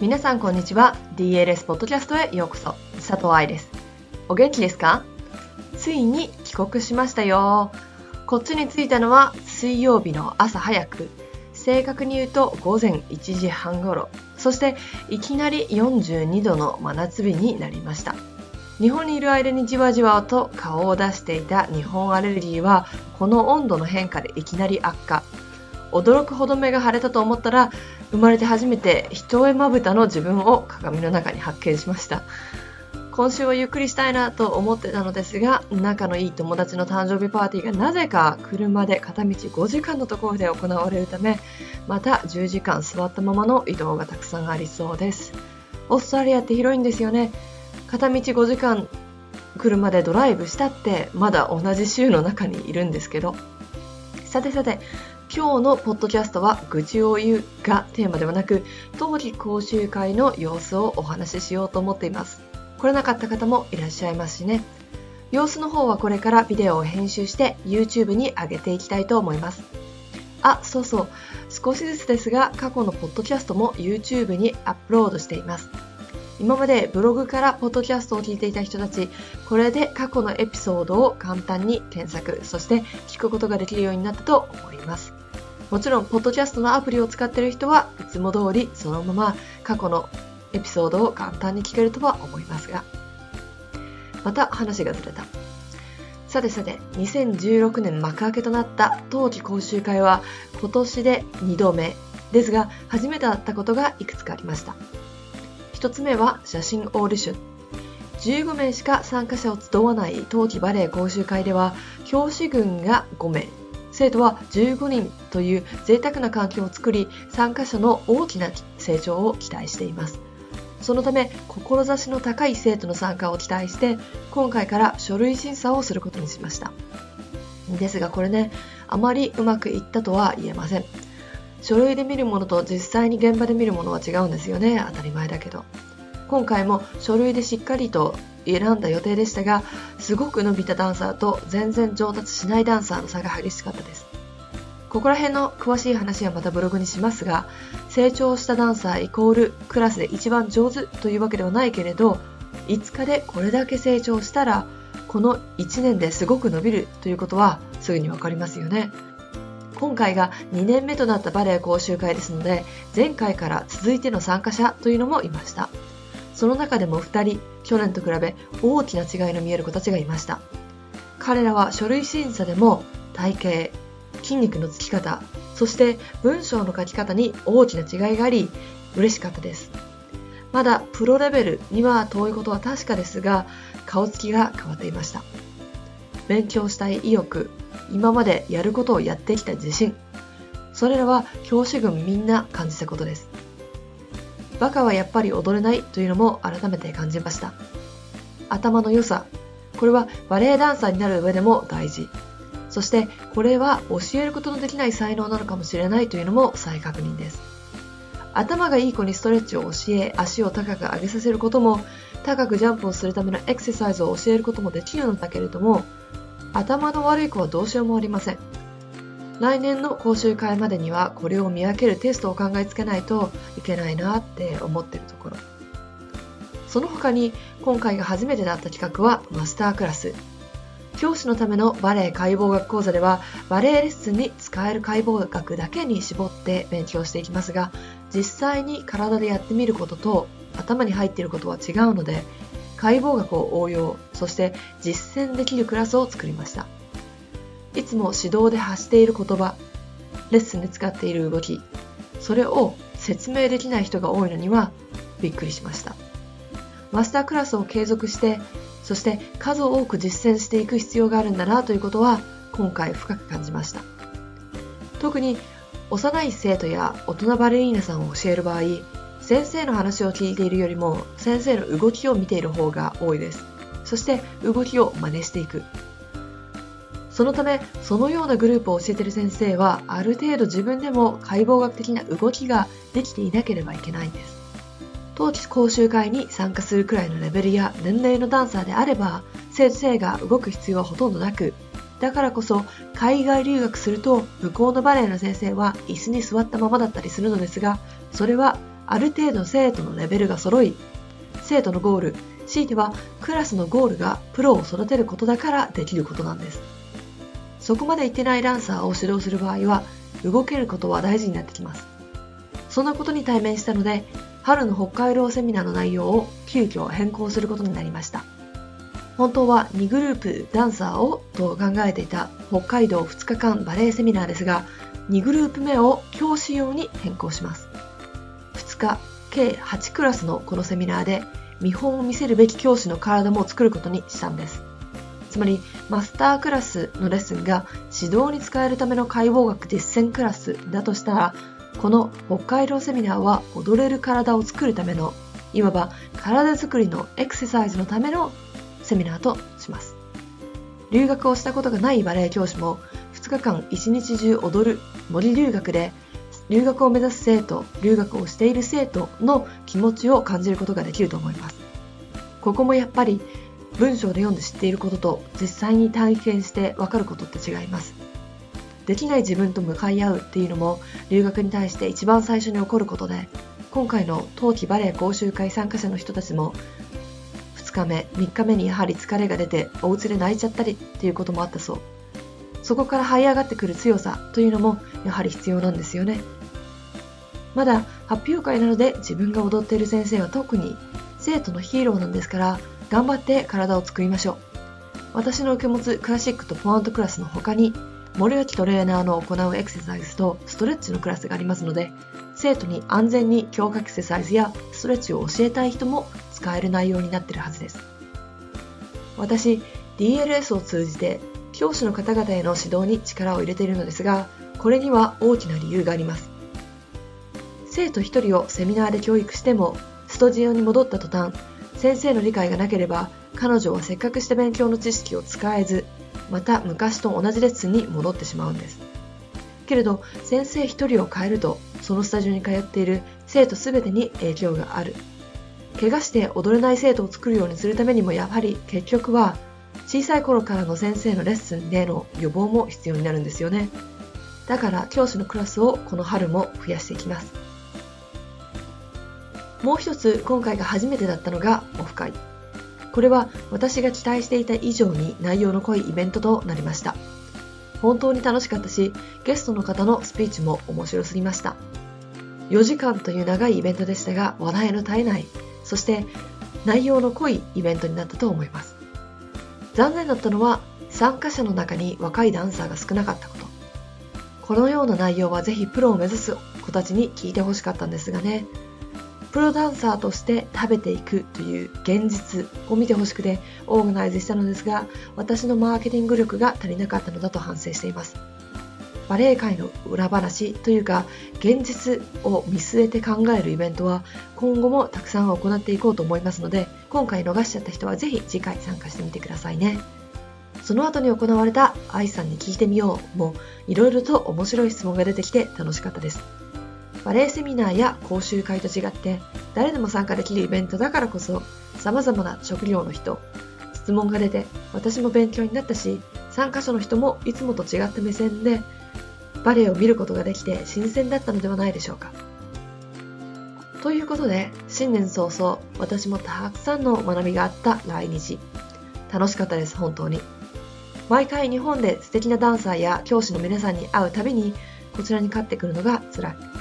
皆さんこんにちは。DLS ポッドキャストへようこそ。佐藤愛です。お元気ですか？ついに帰国しましたよ。こっちに着いたのは水曜日の朝早く。正確に言うと午前1時半頃。そしていきなり42度の真夏日になりました。日本にいる間にじわじわと顔を出していた日本アレルギーはこの温度の変化でいきなり悪化。驚くほど目が腫れたと思ったら生まれて初めて一重まぶたの自分を鏡の中に発見しました。今週はゆっくりしたいなと思ってたのですが仲のいい友達の誕生日パーティーがなぜか車で片道5時間のところで行われるためまた10時間座ったままの移動がたくさんありそうです。オーストラリアって広いんですよね。片道5時間車でドライブしたってまだ同じ州の中にいるんですけど。さてさて今日のポッドキャストは愚痴を言うがテーマではなく冬季講習会の様子をお話ししようと思っています。来れなかった方もいらっしゃいますしね。様子の方はこれからビデオを編集して YouTube に上げていきたいと思います。あそうそう。少しずつですが過去のポッドキャストも YouTube にアップロードしています。今までブログからポッドキャストを聞いていた人たち、これで過去のエピソードを簡単に検索、そして聞くことができるようになったと思います。もちろん、ポッドキャストのアプリを使っている人はいつも通りそのまま過去のエピソードを簡単に聞けるとは思いますが、また話がずれた。さてさて、2016年幕開けとなった冬季講習会は今年で2度目ですが、初めてだったことがいくつかありました。1つ目は写真オーディション。15名しか参加者を集わない冬季バレエ講習会では、教師群が5名、生徒は15人という贅沢な環境を作り、参加者の大きな成長を期待しています。そのため、志の高い生徒の参加を期待して、今回から書類審査をすることにしました。ですがこれね、あまりうまくいったとは言えません。書類で見るものと実際に現場で見るものは違うんですよね当たり前だけど今回も書類でしっかりと選んだ予定でしたがすごく伸びたダンサーと全然上達しないダンサーの差が激しかったです。ここら辺の詳しい話はまたブログにしますが成長したダンサーイコールクラスで一番上手というわけではないけれど5日でこれだけ成長したらこの1年ですごく伸びるということはすぐにわかりますよね。今回が2年目となったバレエ講習会ですので前回から続いての参加者というのもいました。その中でも2人去年と比べ大きな違いの見える子たちがいました。彼らは書類審査でも体型筋肉のつき方そして文章の書き方に大きな違いがあり嬉しかったです。まだプロレベルには遠いことは確かですが顔つきが変わっていました。勉強したい意欲今までやることをやってきた自信。それらは教師群みんな感じたことです。バカはやっぱり踊れないというのも改めて感じました。頭の良さこれはバレエダンサーになる上でも大事。そしてこれは教えることのできない才能なのかもしれないというのも再確認です。頭がいい子にストレッチを教え足を高く上げさせることも高くジャンプをするためのエクササイズを教えることもできるのだけれども頭の悪い子はどうしようもありません。来年の講習会までにはこれを見分けるテストを考えつけないといけないなって思ってるところ。その他に今回が初めてだった企画はマスタークラス。教師のためのバレエ解剖学講座ではバレエレッスンに使える解剖学だけに絞って勉強していきますが実際に体でやってみることと頭に入っていることは違うので解剖学を応用。そして実践できるクラスを作りました。いつも指導で発している言葉レッスンで使っている動きそれを説明できない人が多いのにはびっくりしました。マスタークラスを継続してそして数多く実践していく必要があるんだなということは今回深く感じました。特に幼い生徒や大人バレリーナさんを教える場合先生の話を聞いているよりも先生の動きを見ている方が多いです。そして動きを真似していく。そのためそのようなグループを教えている先生はある程度自分でも解剖学的な動きができていなければいけないんです当期講習会に参加するくらいのレベルや年齢のダンサーであれば先生が動く必要はほとんどなくだからこそ海外留学すると向こうのバレエの先生は椅子に座ったままだったりするのですがそれはある程度生徒のレベルが揃い、生徒のゴール、強いてはクラスのゴールがプロを育てることだからできることなんです。そこまでいってないダンサーを指導する場合は、動けることは大事になってきます。そんなことに対面したので、春の北海道セミナーの内容を急遽変更することになりました。本当は2グループダンサーをと考えていた北海道2日間バレエセミナーですが、2グループ目を教師用に変更します。2日、計8クラスのこのセミナーで見本を見せるべき教師の体も作ることにしたんです。つまり、マスタークラスのレッスンが指導に使えるための解剖学実践クラスだとしたら、この北海道セミナーは踊れる体を作るための、いわば体作りのエクササイズのためのセミナーとします。留学をしたことがないバレエ教師も2日間一日中踊る森留学で留学を目指す生徒、留学をしている生徒の気持ちを感じることができると思います。ここもやっぱり文章で読んで知っていることと実際に体験してわかることって違います。できない自分と向かい合うっていうのも留学に対して一番最初に起こることで、今回の冬季バレエ講習会参加者の人たちも2日目、3日目にやはり疲れが出てお家で泣いちゃったりっていうこともあったそう。そこから這い上がってくる強さというのもやはり必要なんですよね。まだ発表会なので自分が踊っている先生は特に生徒のヒーローなんですから頑張って体を作りましょう。私の受け持つクラシックとポアントクラスの他に森脇トレーナーの行うエクササイズとストレッチのクラスがありますので生徒に安全に強化エクササイズやストレッチを教えたい人も使える内容になっているはずです。私、DLS を通じて教師の方々への指導に力を入れているのですが、これには大きな理由があります。生徒1人をセミナーで教育しても、ストジオに戻った途端、先生の理解がなければ、彼女はせっかくした勉強の知識を使えず、また昔と同じレッスンに戻ってしまうんです。けれど、先生1人を変えると、そのスタジオに通っている生徒全てに影響がある。怪我して踊れない生徒を作るようにするためにもやはり結局は小さい頃からの先生のレッスンでの予防も必要になるんですよね。だから教師のクラスをこの春も増やしていきます。もう一つ今回が初めてだったのがオフ会これは私が期待していた以上に内容の濃いイベントとなりました本当に楽しかったしゲストの方のスピーチも面白すぎました4時間という長いイベントでしたが話題の絶えないそして内容の濃いイベントになったと思います。残念だったのは参加者の中に若いダンサーが少なかったこと。このような内容はぜひプロを目指す子たちに聞いてほしかったんですがね。プロダンサーとして食べていくという現実を見てほしくてオーガナイズしたのですが私のマーケティング力が足りなかったのだと反省しています。バレエ界の裏話というか現実を見据えて考えるイベントは今後もたくさん行っていこうと思いますので今回逃しちゃった人はぜひ次回参加してみてくださいねその後に行われた愛さんに聞いてみようもいろいろと面白い質問が出てきて楽しかったですバレエセミナーや講習会と違って誰でも参加できるイベントだからこそ様々な職業の人質問が出て私も勉強になったし参加者の人もいつもと違った目線でバレエを見ることができて新鮮だったのではないでしょうか。ということで、新年早々、私もたくさんの学びがあった来日。楽しかったです、本当に。毎回日本で素敵なダンサーや教師の皆さんに会うたびに、こちらに帰ってくるのが辛い。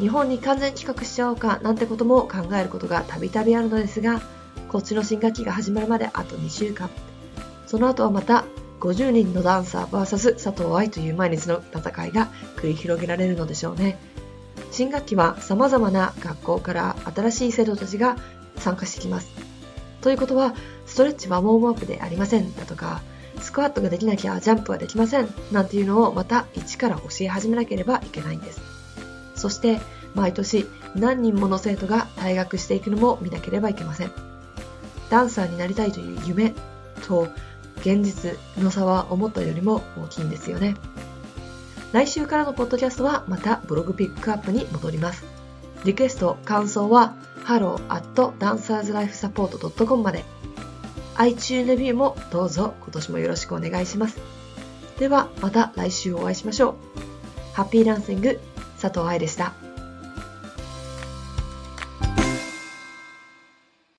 日本に完全帰国しちゃおうかなんてことも考えることがたびたびあるのですが、こっちの新学期が始まるまであと2週間。その後はまた50人のダンサー VS 佐藤愛という毎日の戦いが繰り広げられるのでしょうね。新学期は様々な学校から新しい生徒たちが参加してきます。ということは、ストレッチはウォームアップでありませんだとか、スクワットができなきゃジャンプはできませんなんていうのをまた一から教え始めなければいけないんです。そして、毎年何人もの生徒が退学していくのも見なければいけません。ダンサーになりたいという夢と現実の差は思ったよりも大きいんですよね。来週からのポッドキャストはまたブログピックアップに戻ります。リクエスト、感想は hello.dancerslifesupport.com まで iTune レビューもどうぞ今年もよろしくお願いします。ではまた来週お会いしましょう。ハッピーランシング佐藤愛でした。